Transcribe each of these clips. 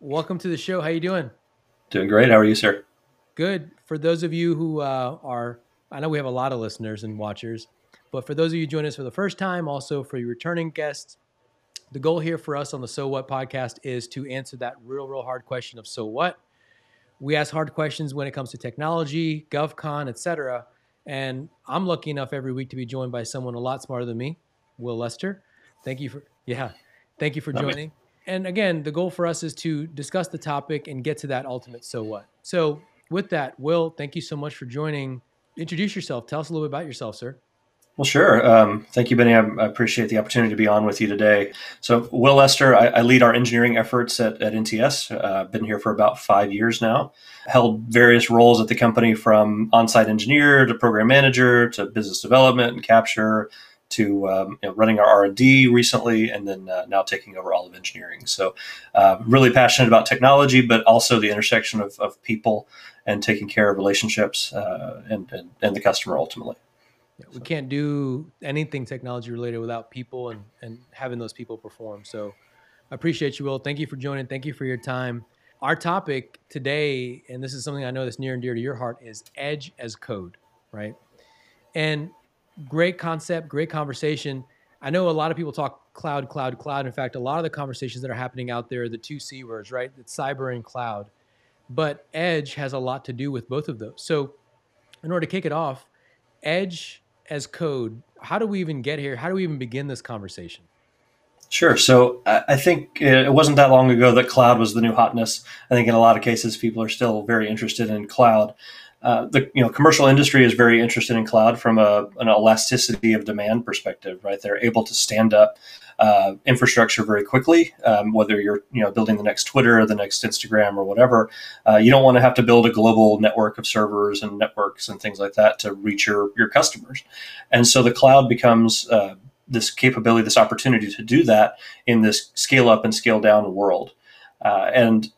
welcome to the show. How you doing? Doing great. How are you, sir? Good. For those of you who uh, are, I know we have a lot of listeners and watchers, but for those of you joining us for the first time, also for your returning guests, the goal here for us on the So What podcast is to answer that real, real hard question of so what. We ask hard questions when it comes to technology, GovCon, etc. And I'm lucky enough every week to be joined by someone a lot smarter than me, Will Lester. Thank you for yeah, thank you for joining. And again, the goal for us is to discuss the topic and get to that ultimate so what. So with that, Will, thank you so much for joining. Introduce yourself. Tell us a little bit about yourself, sir. Well, sure. Um, thank you, Benny. I, appreciate the opportunity to be on with you today. So, Will Lester, I, I lead our engineering efforts at, at NTS. Uh, been here for about five years now. Held various roles at the company from on-site engineer to program manager to business development and capture to um, you know, running our R&D recently, and then uh, now taking over all of engineering. So, uh, really passionate about technology, but also the intersection of, of people and taking care of relationships uh, and, and, and the customer ultimately. Yeah, we can't do anything technology related without people and, and having those people perform. So I appreciate you, Will. Thank you for joining. Thank you for your time. Our topic today, and this is something I know that's near and dear to your heart, is edge as code, right? And great concept, great conversation. I know a lot of people talk cloud, cloud, cloud. In fact, a lot of the conversations that are happening out there are the two C words, right? It's cyber and cloud. But edge has a lot to do with both of those. So, in order to kick it off, edge as code, how do we even get here? How do we even begin this conversation? Sure. So I think uh, it wasn't that long ago that cloud was the new hotness. I think in a lot of cases, people are still very interested in cloud. Uh, the you know commercial industry is very interested in cloud from a, an elasticity of demand perspective, right? They're able to stand up uh, infrastructure very quickly. Um, whether you're you know building the next Twitter or the next Instagram or whatever, uh, you don't want to have to build a global network of servers and networks and things like that to reach your your customers. And so the cloud becomes uh, this capability, this opportunity to do that in this scale up and scale down world. Uh, and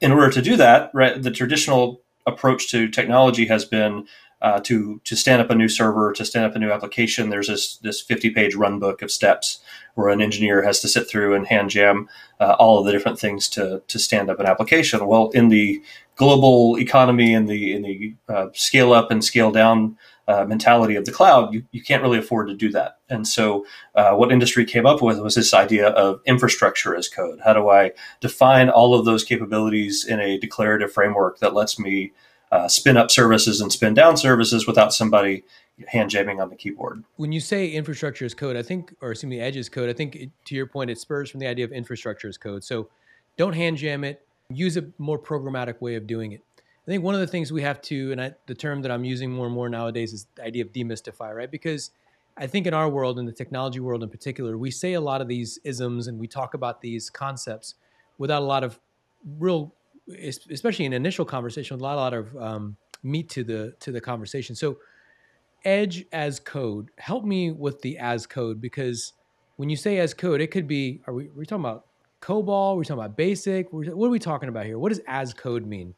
in order to do that, right, the traditional approach to technology has been uh, to to stand up a new server, to stand up a new application, there's this this 50 page run book of steps where an engineer has to sit through and hand jam uh, all of the different things to to stand up an application. Well, in the global economy and the in the uh, scale up and scale down uh, mentality of the cloud, you, you can't really afford to do that. And so, uh, what industry came up with was this idea of infrastructure as code. How do I define all of those capabilities in a declarative framework that lets me uh, spin up services and spin down services without somebody hand jamming on the keyboard. When you say infrastructure as code, I think, or assume the edge is code, I think it, to your point, it spurs from the idea of infrastructure as code. So don't hand jam it, use a more programmatic way of doing it. I think one of the things we have to, and I, the term that I'm using more and more nowadays is the idea of demystify, right? Because I think in our world, in the technology world in particular, we say a lot of these isms and we talk about these concepts without a lot of real especially in initial conversation, a lot, a lot of um, meat to the to the conversation. So, Edge as code, help me with the as code because when you say as code, it could be are we, are we talking about COBOL? We're talking about basic. What are we talking about here? What does as code mean?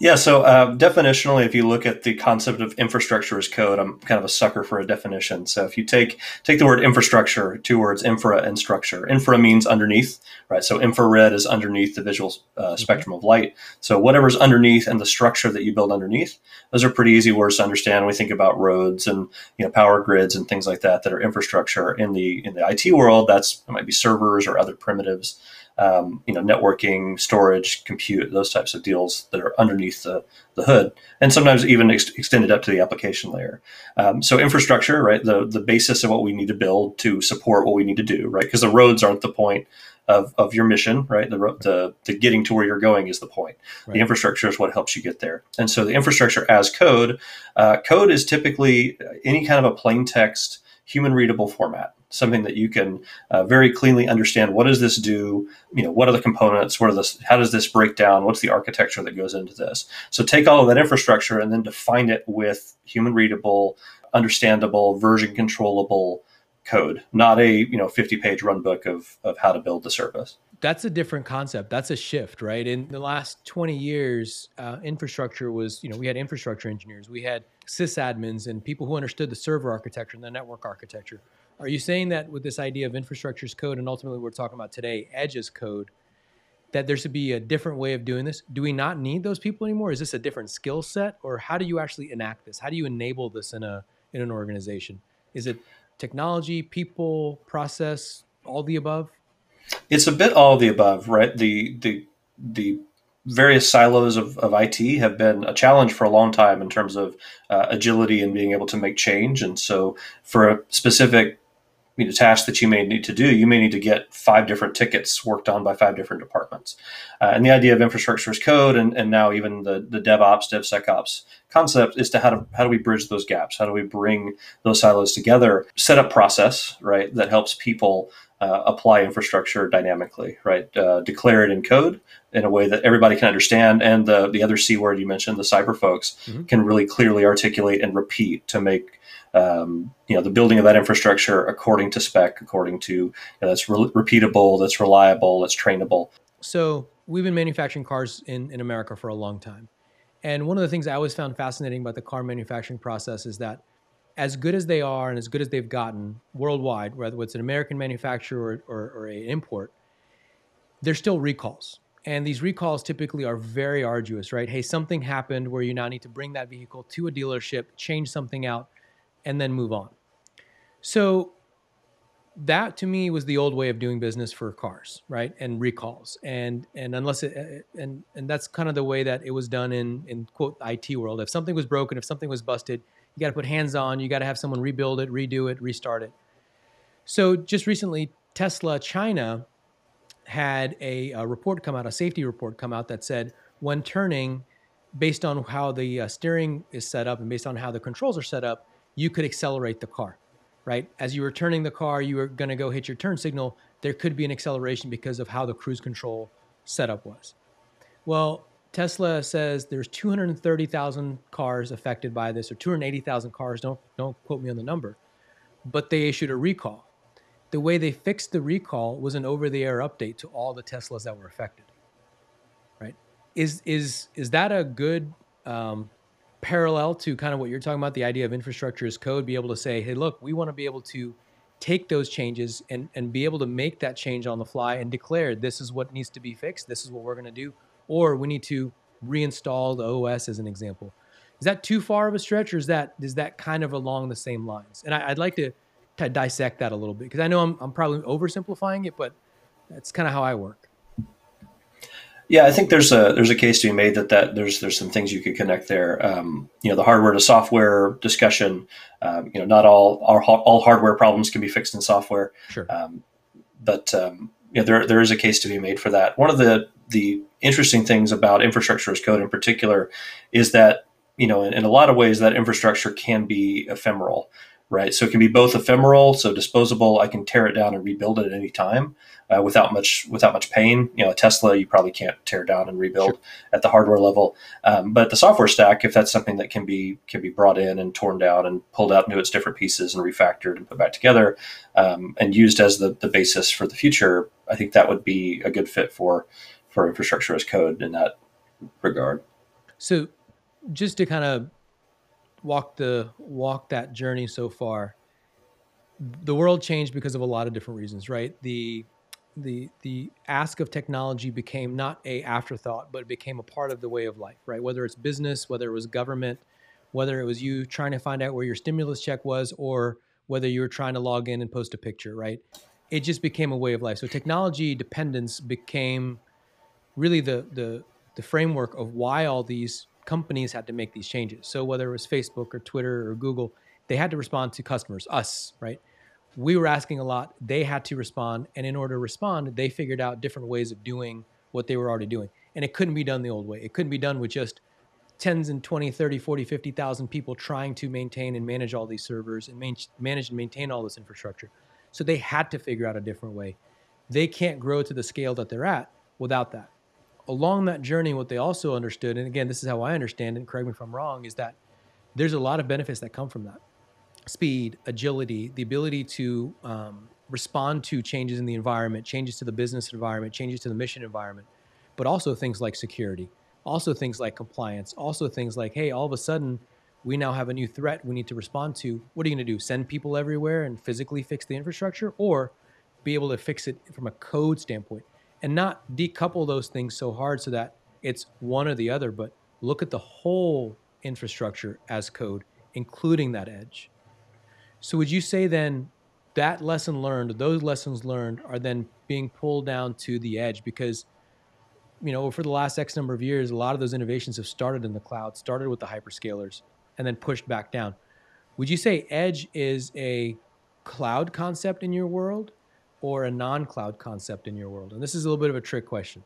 Yeah, so uh, definitionally, if you look at the concept of infrastructure as code, I'm kind of a sucker for a definition. So if you take take the word infrastructure, two words, infra and structure. Infra means underneath, right? So infrared is underneath the visual uh, mm-hmm. spectrum of light. So whatever's underneath and the structure that you build underneath, those are pretty easy words to understand. When we think about roads and you know power grids and things like that that are infrastructure in the in the IT world. That's it might be servers or other primitives um, you know, networking, storage, compute, those types of deals that are underneath the, the hood, and sometimes even ex- extended up to the application layer. Um, so infrastructure, right, the the basis of what we need to build to support what we need to do, right, because the roads aren't the point of, of your mission, right? The, the, the getting to where you're going is the point. Right. The infrastructure is what helps you get there. And so the infrastructure as code, uh, code is typically any kind of a plain text, human readable format something that you can uh, very cleanly understand what does this do? You know what are the components? What are the how does this break down? What's the architecture that goes into this? So take all of that infrastructure and then define it with human readable understandable version controllable code not a you know 50 page run book of, of how to build the service that's a different concept. That's a shift right? In the last 20 years uh, infrastructure was you know we had infrastructure engineers. We had sysadmins and people who understood the server architecture and the network architecture are you saying that with this idea of infrastructure as code, and ultimately we're talking about today, edge as code, that there should be a different way of doing this? Do we not need those people anymore? Is this a different skill set, or how do you actually enact this? How do you enable this in a in an organization? Is it technology, people, process, all the above? It's a bit all the above, right? The the the various silos of, of IT have been a challenge for a long time in terms of uh, agility and being able to make change. And so, for a specific you know, task that you may need to do, you may need to get five different tickets worked on by five different departments. Uh, and the idea of infrastructure as code, and, and now even the, the DevOps, DevSecOps concept is to how to how do we bridge those gaps? How do we bring those silos together? Set up process right that helps people uh, apply infrastructure dynamically, right? Uh, declare it in code in a way that everybody can understand. And the, the other C word you mentioned, the cyber folks, mm-hmm. can really clearly articulate and repeat to make um, you know the building of that infrastructure according to spec, according to you know, that's re- repeatable, that's reliable, that's trainable. So we've been manufacturing cars in, in America for a long time. And one of the things I always found fascinating about the car manufacturing process is that as good as they are and as good as they've gotten worldwide, whether it's an American manufacturer or, or, or an import, there's still recalls. And these recalls typically are very arduous, right? Hey, something happened where you now need to bring that vehicle to a dealership, change something out, and then move on. So that to me was the old way of doing business for cars, right? And recalls. And and unless it and and that's kind of the way that it was done in in quote IT world. If something was broken, if something was busted, you got to put hands on. You got to have someone rebuild it, redo it, restart it. So just recently, Tesla China had a, a report come out, a safety report come out that said when turning, based on how the uh, steering is set up and based on how the controls are set up, you could accelerate the car. Right as you were turning the car, you were going to go hit your turn signal. There could be an acceleration because of how the cruise control setup was. Well, Tesla says there's 230,000 cars affected by this, or 280,000 cars. Don't don't quote me on the number, but they issued a recall. The way they fixed the recall was an over-the-air update to all the Teslas that were affected. Right? Is is is that a good um, parallel to kind of what you're talking about? The idea of infrastructure as code, be able to say, hey, look, we want to be able to take those changes and and be able to make that change on the fly and declare this is what needs to be fixed. This is what we're going to do or we need to reinstall the OS as an example. Is that too far of a stretch, or is that is that kind of along the same lines? And I, would like to, to dissect that a little bit because I know I'm I'm probably oversimplifying it, but that's kind of how I work. Yeah, I think there's a there's a case to be made that that there's there's some things you could connect there. Um, you know, the hardware to software discussion. Um, you know, not all, all all hardware problems can be fixed in software. Sure. Um, but um, you know, there there is a case to be made for that. One of the the interesting things about infrastructure as code in particular is that you know in, in, a lot of ways that infrastructure can be ephemeral right so it can be both ephemeral so disposable i can tear it down and rebuild it at any time uh, without much without much pain you know a tesla you probably can't tear down and rebuild sure. at the hardware level um, but the software stack if that's something that can be can be brought in and torn down and pulled out into its different pieces and refactored and put back together um, and used as the, the basis for the future i think that would be a good fit for for infrastructure as code in that regard. So, just to kind of walk the walk that journey so far, the world changed because of a lot of different reasons, right? The the the ask of technology became not a afterthought, but it became a part of the way of life, right? Whether it's business, whether it was government, whether it was you trying to find out where your stimulus check was, or whether you were trying to log in and post a picture, right? It just became a way of life. So technology dependence became really the the the framework of why all these companies had to make these changes. So whether it was Facebook or Twitter or Google, they had to respond to customers, us, right? We were asking a lot, they had to respond, and in order to respond, they figured out different ways of doing what they were already doing. And it couldn't be done the old way. It couldn't be done with just tens and 20, 30, 40, 50,000 people trying to maintain and manage all these servers and man- manage and maintain all this infrastructure. So they had to figure out a different way. They can't grow to the scale that they're at without that along that journey, what they also understood, and again, this is how I understand it, correct me if I'm wrong, is that there's a lot of benefits that come from that speed, agility, the ability to um, respond to changes in the environment, changes to the business environment, changes to the mission environment, but also things like security, also things like compliance, also things like, hey, all of a sudden, we now have a new threat we need to respond to. What are you going to do? Send people everywhere and physically fix the infrastructure, or be able to fix it from a code standpoint? And not decouple those things so hard so that it's one or the other, but look at the whole infrastructure as code, including that edge. So would you say then that lesson learned, those lessons learned are then being pulled down to the edge because you know, for the last X number of years, a lot of those innovations have started in the cloud, started with the hyperscalers, and then pushed back down. Would you say edge is a cloud concept in your world or a non cloud concept in your world? And this is a little bit of a trick question.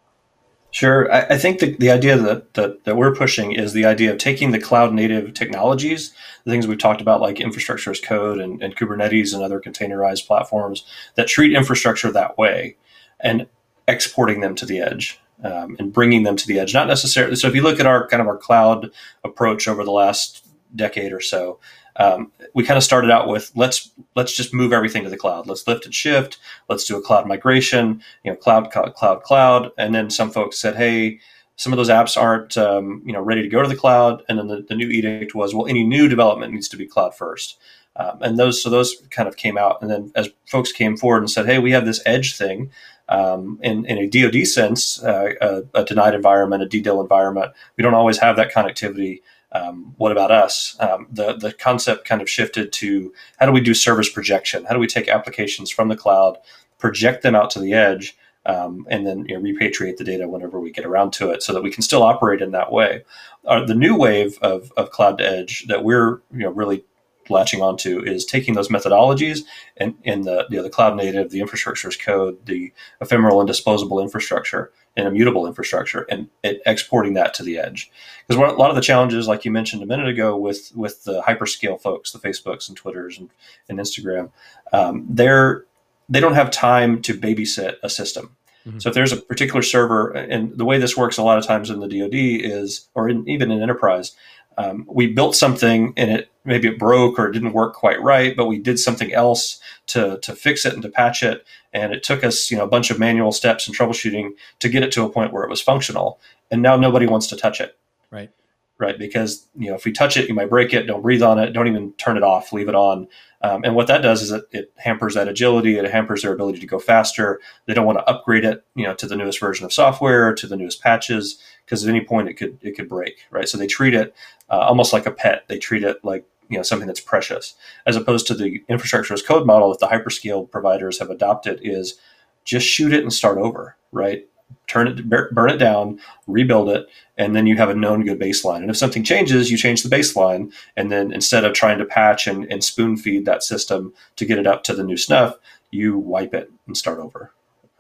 Sure. I, I think the, the idea that, that, that we're pushing is the idea of taking the cloud native technologies, the things we've talked about, like infrastructure as code and, and Kubernetes and other containerized platforms that treat infrastructure that way, and exporting them to the edge. Um, and bringing them to the edge, not necessarily. So, if you look at our kind of our cloud approach over the last decade or so, um, we kind of started out with let's let's just move everything to the cloud. Let's lift and shift. Let's do a cloud migration. You know, cloud, cloud, cloud, cloud. And then some folks said, hey, some of those apps aren't um, you know ready to go to the cloud. And then the, the new edict was, well, any new development needs to be cloud first. Um, and those so those kind of came out. And then as folks came forward and said, hey, we have this edge thing. Um, in, in a DoD sense, uh, a, a, denied environment, a DDIL environment, we don't always have that connectivity um, what about us? Um, the the concept kind of shifted to how do we do service projection? How do we take applications from the cloud, project them out to the edge, um, and then you know, repatriate the data whenever we get around to it, so that we can still operate in that way. Uh, the new wave of, of cloud to edge that we're you know really latching onto is taking those methodologies and in the you know, the cloud native, the infrastructure as code, the ephemeral and disposable infrastructure, and immutable infrastructure, and, exporting that to the edge. Because a lot of the challenges, like you mentioned a minute ago, with with the hyperscale folks, the Facebooks and Twitters and, and Instagram, um, they're they don't have time to babysit a system. Mm-hmm. So if there's a particular server, and the way this works a lot of times in the DoD is, or in, even in enterprise, um, we built something and it maybe it broke or it didn't work quite right, but we did something else to to fix it and to patch it, and it took us you know a bunch of manual steps and troubleshooting to get it to a point where it was functional. And now nobody wants to touch it. Right. Right. Because you know if we touch it, you might break it. Don't breathe on it. Don't even turn it off. Leave it on. Um, and what that does is it, it hampers that agility. It hampers their ability to go faster. They don't want to upgrade it, you know, to the newest version of software, to the newest patches, because at any point it could it could break. Right. So they treat it uh, almost like a pet. They treat it like you know something that's precious, as opposed to the infrastructure as code model that the hyperscale providers have adopted is just shoot it and start over. Right turn it, burn it down, rebuild it, and then you have a known good baseline. And if something changes, you change the baseline. And then instead of trying to patch and, and spoon feed that system to get it up to the new snuff, you wipe it and start over.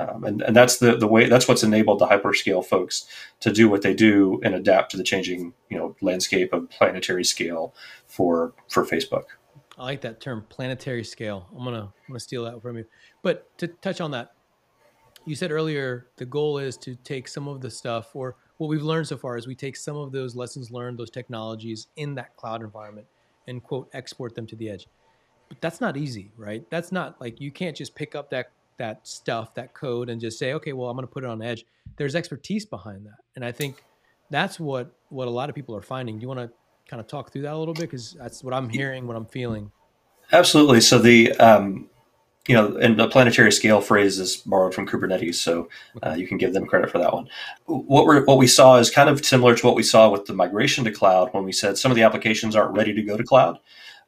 Um, and, and that's the, the way that's what's enabled the hyperscale folks to do what they do and adapt to the changing you know landscape of planetary scale for for Facebook. I like that term, planetary scale. I'm gonna I'm gonna steal that from you. But to touch on that, you said earlier the goal is to take some of the stuff or what we've learned so far is we take some of those lessons learned those technologies in that cloud environment and quote export them to the edge but that's not easy right that's not like you can't just pick up that that stuff that code and just say okay well i'm going to put it on edge. There's expertise behind that and i think that's what what a lot of people are finding. Do you want to kind of talk through that a little bit? Because that's what i'm hearing what i'm feeling. Absolutely. So the um you know, and the planetary scale phrase is borrowed from Kubernetes, so uh, you can give them credit for that one. What we what we saw is kind of similar to what we saw with the migration to cloud when we said some of the applications aren't ready to go to cloud.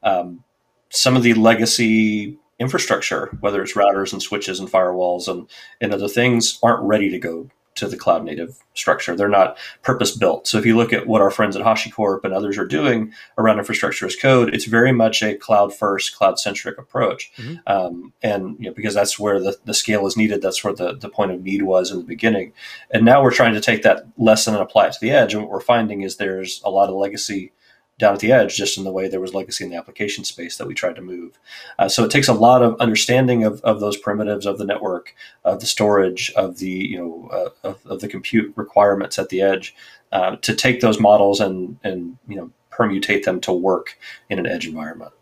Um, some of the legacy infrastructure, whether it's routers and switches and firewalls and, and other things, aren't ready to go to the cloud native structure. They're not purpose built. So if you look at what our friends at HashiCorp and others are doing around infrastructure as code, it's very much a cloud first, cloud centric approach. Mm-hmm. Um, and you know, because that's where the, the scale is needed, that's where the, the point of need was in the beginning. And now we're trying to take that lesson and apply it to the edge. And what we're finding is there's a lot of legacy down at the edge, just in the way there was legacy in the application space that we tried to move. Uh, so it takes a lot of understanding of, of those primitives of the network, of the storage, of the you know uh, of, of, the compute requirements at the edge, uh, to take those models and and you know permutate them to work in an edge environment.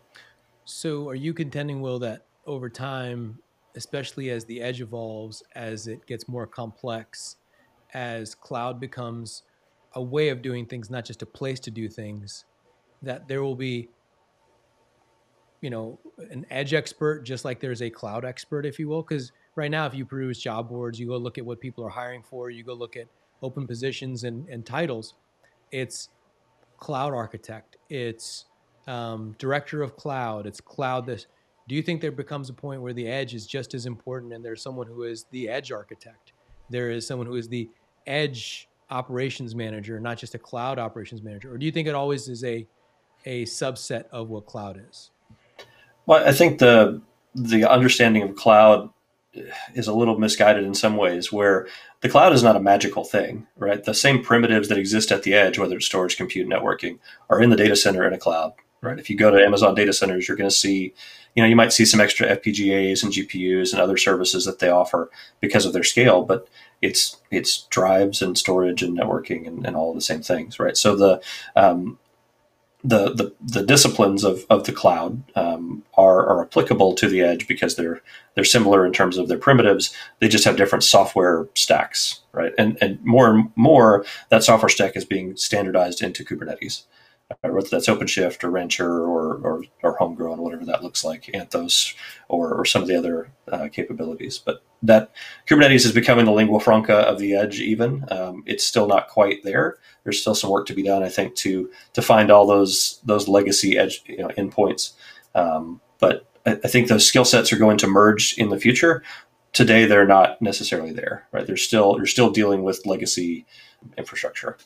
So are you contending, Will, that over time, especially as the edge evolves, as it gets more complex, as cloud becomes a way of doing things, not just a place to do things, that there will be you know an edge expert just like there's a cloud expert if you will because right now, if you peruse job boards, you go look at what people are hiring for, you go look at open positions and, and titles. It's cloud architect, it's um, director of cloud, it's cloud this. Do you think there becomes a point where the edge is just as important and there's someone who is the edge architect? There is someone who is the edge operations manager, not just a cloud operations manager? Or do you think it always is a, a subset of what cloud is? Well, I think the the understanding of cloud is a little misguided in some ways where the cloud is not a magical thing right? The same primitives that exist at the edge whether it's storage compute networking are in the data center in a cloud right? If you go to amazon data centers you're going to see you know you might see some extra fpgas and gpus and other services that they offer because of their scale but it's it's drives and storage and networking and, and all the same things right? So the um, the, the, the disciplines of, of the cloud um, are, are applicable to the edge because they're they're similar in terms of their primitives. They just have different software stacks, right? And and more and more that software stack is being standardized into Kubernetes whether that's OpenShift or Rancher or, or, or Homegrown, whatever that looks like, Anthos, or, or some of the other uh, capabilities. But that Kubernetes is becoming the lingua franca of the edge. Even um, it's still not quite there. There's still some work to be done, I think, to to find all those those legacy edge you know, endpoints. Um, but I, I think those skill sets are going to merge in the future. Today, they're not necessarily there. Right? They're still you're still dealing with legacy infrastructure.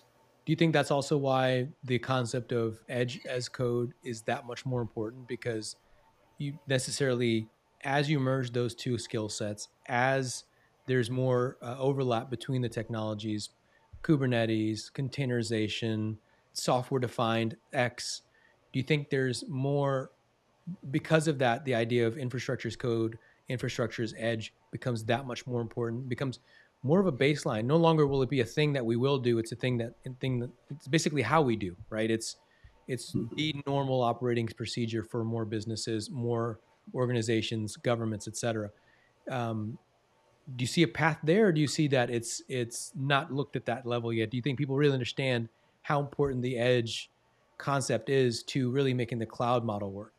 Do you think that's also why the concept of edge as code is that much more important? Because you necessarily, as you merge those two skill sets, as there's more uh, overlap between the technologies, Kubernetes, containerization, software defined X, do you think there's more because of that, the idea of infrastructure as code, infrastructure as edge becomes that much more important, becomes more of a baseline. No longer will it be a thing that we will do. It's a thing that thing that it's basically how we do, right? It's it's mm-hmm. the normal operating procedure for more businesses, more organizations, governments, etc. Um, do you see a path there, or do you see that it's it's not looked at that level yet? Do you think people really understand how important the edge concept is to really making the cloud model work?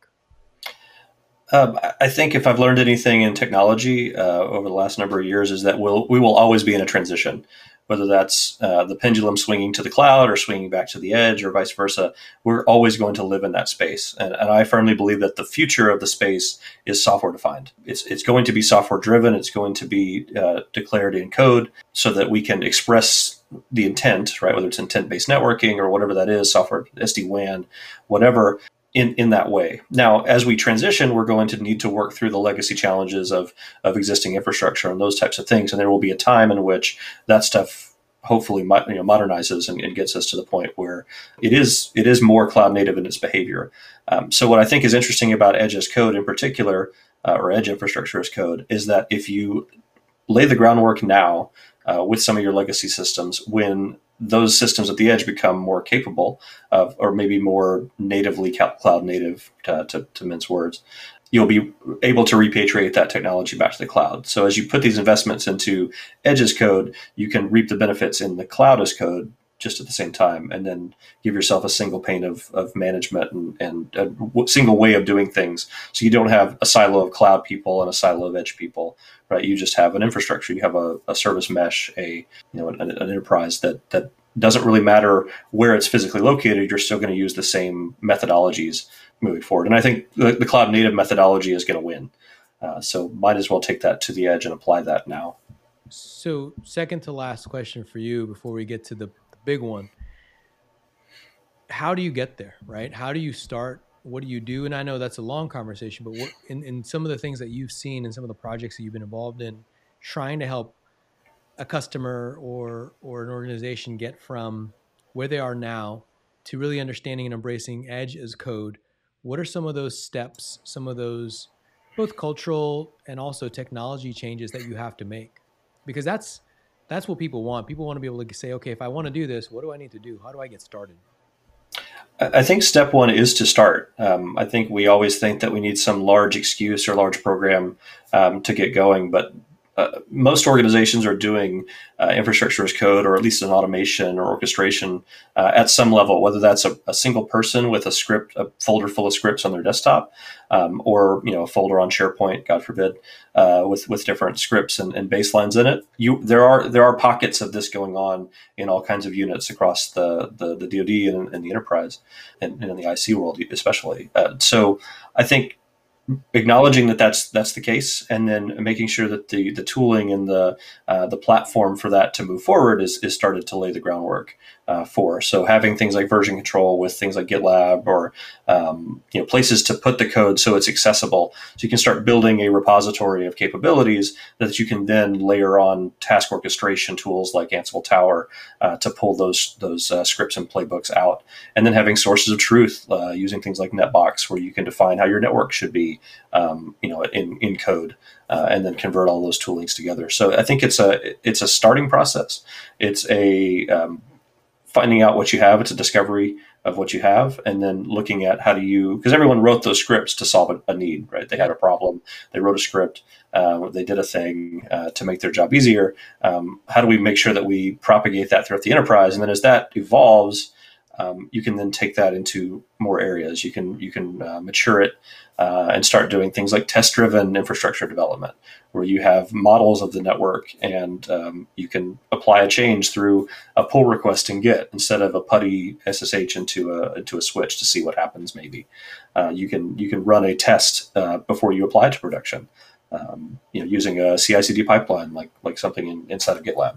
Um, I think if I've learned anything in technology uh, over the last number of years is that we'll, we will always be in a transition, whether that's uh, the pendulum swinging to the cloud or swinging back to the edge or vice versa. We're always going to live in that space. And, and I firmly believe that the future of the space is software defined. It's, it's going to be software driven. It's going to be uh, declared in code so that we can express the intent, right? Whether it's intent based networking or whatever that is, software, SD WAN, whatever in, in that way. Now, as we transition, we're going to need to work through the legacy challenges of, of existing infrastructure and those types of things. And there will be a time in which that stuff hopefully you know, modernizes and, and gets us to the point where it is it is more cloud native in its behavior. Um, so what I think is interesting about Edge as code in particular, uh, or Edge infrastructure as code, is that if you lay the groundwork now uh, with some of your legacy systems, when those systems at the edge become more capable of, or maybe more natively cloud native, to, to, to mince words, you'll be able to repatriate that technology back to the cloud. So as you put these investments into edge as code, you can reap the benefits in the cloud as code just at the same time, and then give yourself a single pane of, of management and, and a w- single way of doing things. So you don't have a silo of cloud people and a silo of edge people, right? You just have an infrastructure. You have a, a service mesh, a you know an, an enterprise that that doesn't really matter where it's physically located. You're still going to use the same methodologies moving forward. And I think the, the cloud native methodology is going to win. Uh, so might as well take that to the edge and apply that now. So second to last question for you before we get to the, the big one. How do you get there, right? How do you start? What do you do? And I know that's a long conversation, but what, in, in some of the things that you've seen and some of the projects that you've been involved in, trying to help a customer or or an organization get from where they are now to really understanding and embracing edge as code what are some of those steps some of those both cultural and also technology changes that you have to make because that's that's what people want. People want to be able to say okay if i want to do this what do i need to do? How do i get started? I think step one is to start. Um, I think we always think that we need some large excuse or large program um, to get going, but uh, most organizations are doing uh, infrastructure as code or at least an automation or orchestration uh, at some level, whether that's a, a, single person with a script, a folder full of scripts on their desktop, um, or you know a folder on SharePoint, God forbid, uh, with with different scripts and, and, baselines in it. You there are there are pockets of this going on in all kinds of units across the the, the DoD and, and the enterprise and, and, in the IC world especially. Uh, so I think acknowledging that that's that's the case, and then making sure that the the tooling and the uh, the platform for that to move forward is is started to lay the groundwork uh, for. So having things like version control with things like GitLab or um, you know places to put the code so it's accessible, so you can start building a repository of capabilities that you can then layer on task orchestration tools like Ansible Tower uh, to pull those those uh, scripts and playbooks out, and then having sources of truth uh, using things like NetBox where you can define how your network should be um, you know, in, in code, uh, and then convert all those toolings together. So I think it's a it's a starting process. It's a um, finding out what you have. It's a discovery of what you have, and then looking at how do you because everyone wrote those scripts to solve a, need, right? They had a problem, they wrote a script, uh, they did a thing uh, to make their job easier. Um, how do we make sure that we propagate that throughout the enterprise, and then as that evolves, um, you can then take that into more areas. You can you can uh, mature it uh, and start doing things like test-driven infrastructure development, where you have models of the network and um, you can apply a change through a pull request in Git instead of a putty SSH into a into a switch to see what happens. Maybe uh, you can you can run a test uh, before you apply it to production. Um, you know, using a CI/CD pipeline like like something in, inside of GitLab.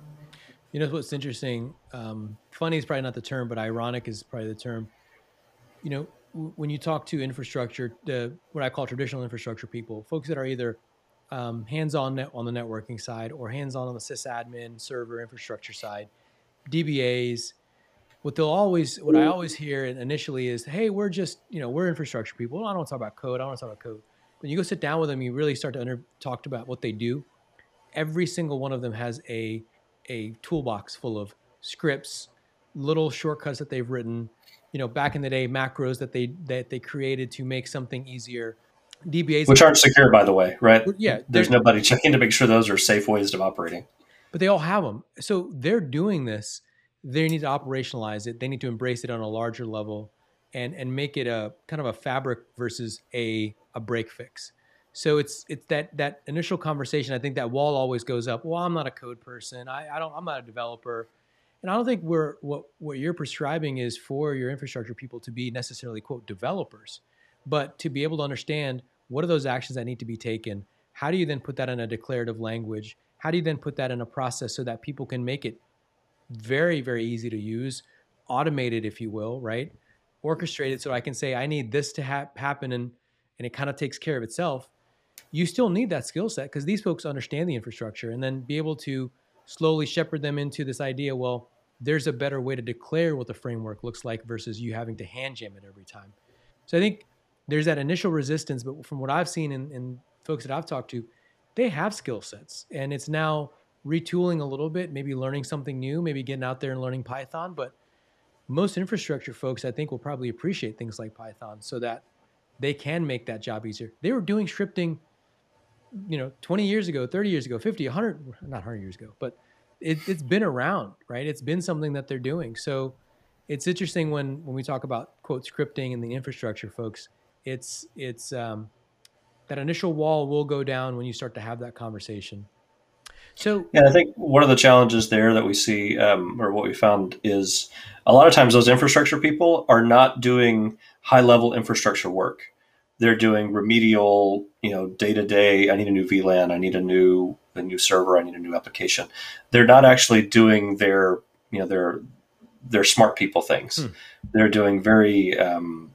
You know what's interesting? Um, funny is probably not the term, but ironic is probably the term. You know, when you talk to infrastructure, what I call traditional infrastructure people, folks that are either um, hands-on net, on the networking side or hands-on on the sysadmin server infrastructure side, DBAs. What they'll always, what I always hear initially is, "Hey, we're just, you know, we're infrastructure people. I don't want to talk about code. I don't want to talk about code." When you go sit down with them, you really start to under, talk about what they do. Every single one of them has a a toolbox full of scripts, little shortcuts that they've written, you know, back in the day, macros that they that they created to make something easier. DBAs, which aren't secure, by the way, right? Yeah, there's nobody checking to make sure those are safe ways of operating. But they all have them, so they're doing this. They need to operationalize it. They need to embrace it on a larger level, and and make it a kind of a fabric versus a a break fix. So it's it's that that initial conversation. I think that wall always goes up. Well, I'm not a code person. I, I don't. I'm not a developer. And I don't think we're what what you're prescribing is for your infrastructure people to be necessarily quote developers, but to be able to understand what are those actions that need to be taken. How do you then put that in a declarative language? How do you then put that in a process so that people can make it very very easy to use, automated if you will, right? Orchestrated so I can say I need this to ha- happen and and it kind of takes care of itself you still need that skill set because these folks understand the infrastructure and then be able to slowly shepherd them into this idea well there's a better way to declare what the framework looks like versus you having to hand jam it every time. So i think there's that initial resistance but from what i've seen in, in folks that i've talked to they have skill sets and it's now retooling a little bit maybe learning something new maybe getting out there and learning python but most infrastructure folks i think will probably appreciate things like python so that they can make that job easier. They were doing scripting you know 20 years ago 30 years ago 50 100 not 100 years ago but it, has been around right it's been something that they're doing so it's interesting when when we talk about quote scripting and the infrastructure folks it's it's um, that initial wall will go down when you start to have that conversation so yeah i think one of the challenges there that we see um, or what we found is a lot of times those infrastructure people are not doing high level infrastructure work they're doing remedial, you know, day to day. I need a new VLAN. I need a new a new server. I need a new application. They're not actually doing their, you know, their their smart people things. Hmm. They're doing very um,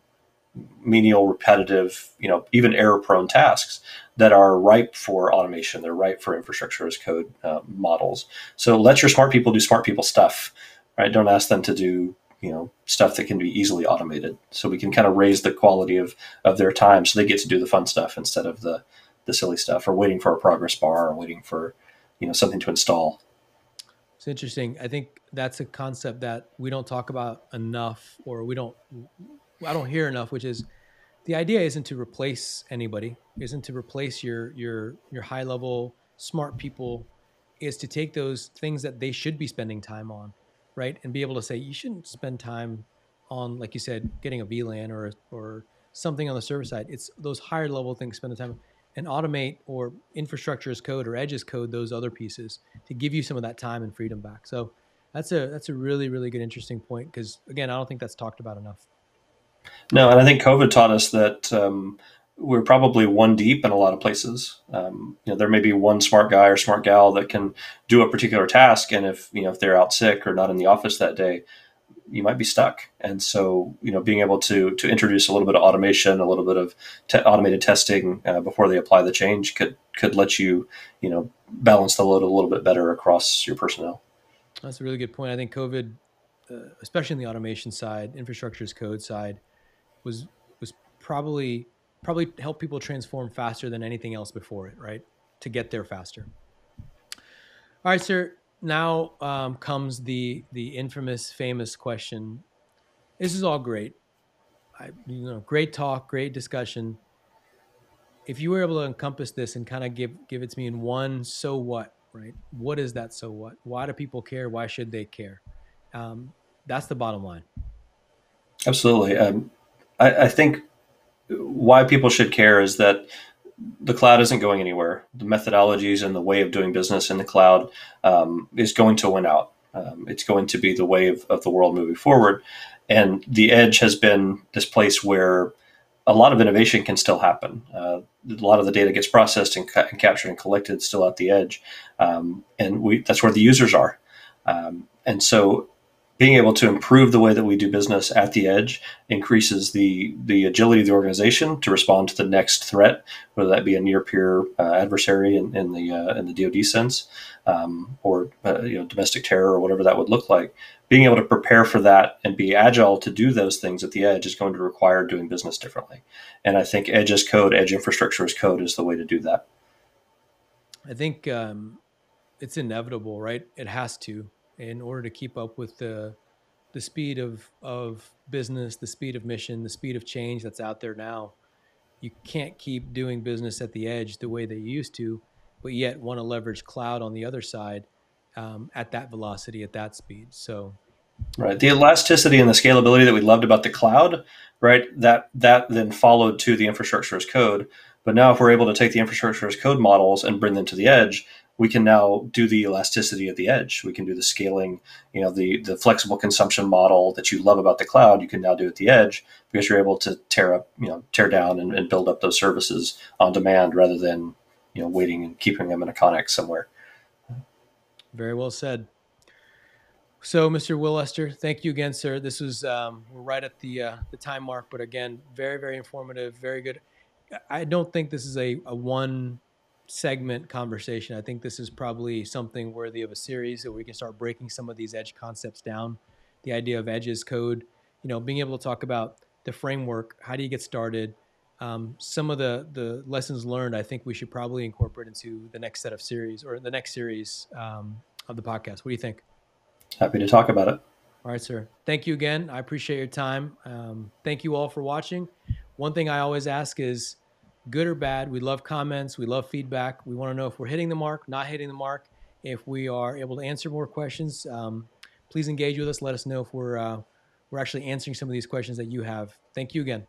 menial, repetitive, you know, even error prone tasks that are ripe for automation. They're ripe for infrastructure as code uh, models. So let your smart people do smart people stuff, right? Don't ask them to do you know stuff that can be easily automated so we can kind of raise the quality of of their time so they get to do the fun stuff instead of the the silly stuff or waiting for a progress bar or waiting for you know something to install. It's interesting. I think that's a concept that we don't talk about enough or we don't i don't hear enough which is the idea isn't to replace anybody isn't to replace your your your high level smart people is to take those things that they should be spending time on, right, and be able to say you shouldn't spend time on, like you said, getting a VLAN or or something on the server side. It's those higher level things spend the time and automate or infrastructure as code or edge as code those other pieces to give you some of that time and freedom back. So that's a that's a really really good interesting point because again I don't think that's talked about enough. No, and I think COVID taught us that um, we're probably one deep in a lot of places. Um, you know, there may be one smart guy or smart gal that can do a particular task, and if you know if they're out sick or not in the office that day, you might be stuck. And so, you know, being able to to introduce a little bit of automation, a little bit of te- automated testing uh, before they apply the change could could let you, you know, balance the load a little bit better across your personnel. That's a really good point. I think COVID, uh, especially in the automation side, infrastructure as code side, was was probably probably helped people transform faster than anything else before it, right? To get there faster. All right, sir now um, comes the the infamous, famous question. This is all great. I, you know, great talk, great discussion. If you were able to encompass this and kind of give give it to me in one, so what, right? What is that? So what? Why do people care? Why should they care? Um, that's the bottom line. Absolutely. Um, I, I think why people should care is that the cloud isn't going anywhere. The methodologies and the way of doing business in the cloud um, is going to win out. Um, it's going to be the way of, of, the world moving forward. And the edge has been this place where a lot of innovation can still happen. Uh, a lot of the data gets processed and, ca- and captured and collected still at the edge. Um, and we, that's where the users are. Um, and so being able to improve the way that we do business at the edge increases the the agility of the organization to respond to the next threat, whether that be a near peer uh, adversary in, in the uh, in the DoD sense, um, or uh, you know domestic terror or whatever that would look like. Being able to prepare for that and be agile to do those things at the edge is going to require doing business differently. And I think edge as code, edge infrastructure as code is the way to do that. I think um, it's inevitable, right? It has to in order to keep up with the the speed of of business, the speed of mission, the speed of change that's out there now. You can't keep doing business at the edge the way they used to, but yet want to leverage cloud on the other side um, at that velocity, at that speed. So, right, the elasticity and the scalability that we loved about the cloud, right? That that then followed to the infrastructure as code. But now, if we're able to take the infrastructure as code models and bring them to the edge, we can now do the elasticity at the edge. We can do the scaling, you know, the the flexible consumption model that you love about the cloud. You can now do at the edge because you're able to tear up, you know, tear down and, and build up those services on demand rather than you know waiting and keeping them in a connex somewhere. Very well said. So, Mr. Will Lester, thank you again, sir. This was um, we're right at the uh, the time mark, but again, very very informative, very good. I don't think this is a, a one segment conversation. I think this is probably something worthy of a series that we can start breaking some of these edge concepts down. The idea of edge as code, you know, being able to talk about the framework, how do you get started? Um, some of the the lessons learned, I think we should probably incorporate into the next set of series or the next series um, of the podcast. What do you think? Happy to talk about it. All right, sir. Thank you again. I appreciate your time. Um, thank you all for watching. One thing I always ask is good or bad. We love comments. We love feedback. We want to know if we're hitting the mark, not hitting the mark. If we are able to answer more questions, um, please engage with us. Let us know if we're uh, we're actually answering some of these questions that you have. Thank you again.